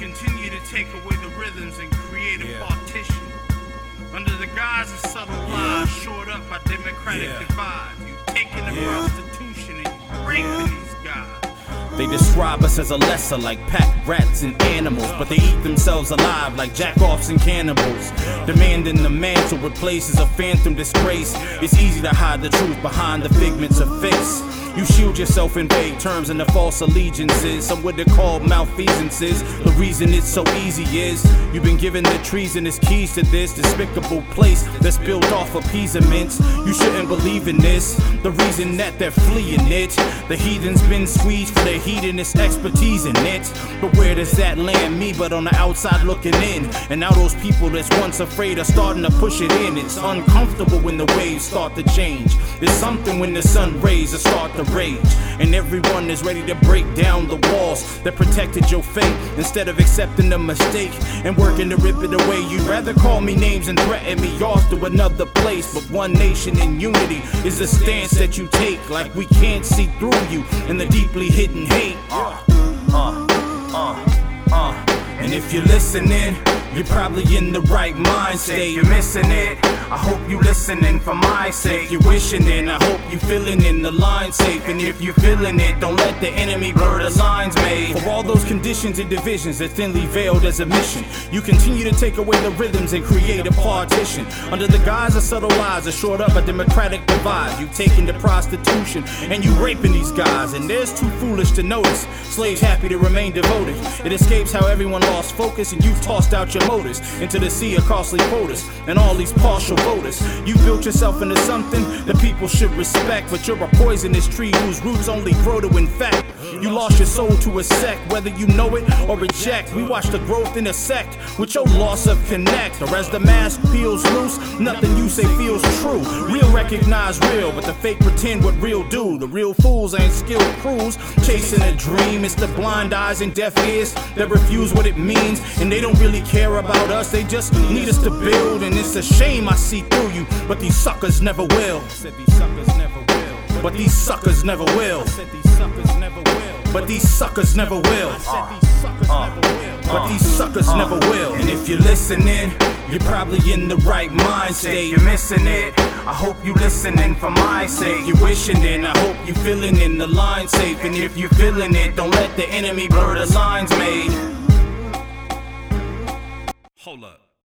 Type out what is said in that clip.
continue to take away the rhythms and create a Yeah. partition. Under the guise of subtle lies, shored up by democratic Yeah. divide. You taking the Yeah. prostitution and you raping. They describe us as a lesser, like pack rats and animals, but they eat themselves alive like jackoffs and cannibals. Demanding the mantle replaces a phantom disgrace. It's easy to hide the truth behind the figments of face. You shield yourself in vague terms and the false allegiances. Some would have called malfeasances. The reason it's so easy is you've been given the treasonous keys to this despicable place that's built off appeasements. You shouldn't believe in this. The reason that they're fleeing it. The heathens been squeezed for their hedonist expertise in it. But where does that land me but on the outside looking in? And now those people that's once afraid are starting to push it in. It's uncomfortable when the waves start to change. There's something when the sun rays that start to rage. And everyone is ready to break down the walls that protected your fate. Instead of accepting the mistake and working to rip it away, you'd rather call me names and threaten me off to another place. But one nation in unity is the stance that you take. Like we can't see through you and the deeply hidden hate. Uh, uh. And if you're listening, you're probably in the right mind state. You're missing it. I hope you're listening for my sake. You're wishing it. I hope you're feeling in the line safe. And if you're feeling it, don't let the enemy blur the lines made. For all those conditions and divisions that thinly veiled as a mission, you continue to take away the rhythms and create a partition. Under the guise of subtle lies, a short up a democratic divide. You taking the prostitution and you raping these guys. And there's too foolish to notice. Slaves happy to remain devoted. It escapes how everyone lost focus and you've tossed out your motives into the sea of costly quotas and all these partial voters. You built yourself into something that people should respect, but you're a poisonous tree whose roots only grow to infect. You lost your soul to a sect, whether you know it or reject. We watch the growth intersect with your loss of connect. Or as the mask peels loose, nothing you say feels true. Real recognize real, but the fake pretend what real do. The real fools ain't skilled crews chasing a dream. It's the blind eyes and deaf ears that refuse what it means, and they don't really care about us. They just need us to build, and it's a shame I see through you, but these suckers never will. But these suckers never will. But these suckers never will. But these suckers never will. And if you're listening, you're probably in the right mind state. You're missing it. I hope you listening for my sake. You're wishing it. I hope you feeling in the line safe. And if you're feeling it, don't let the enemy blur the lines made. Hold up.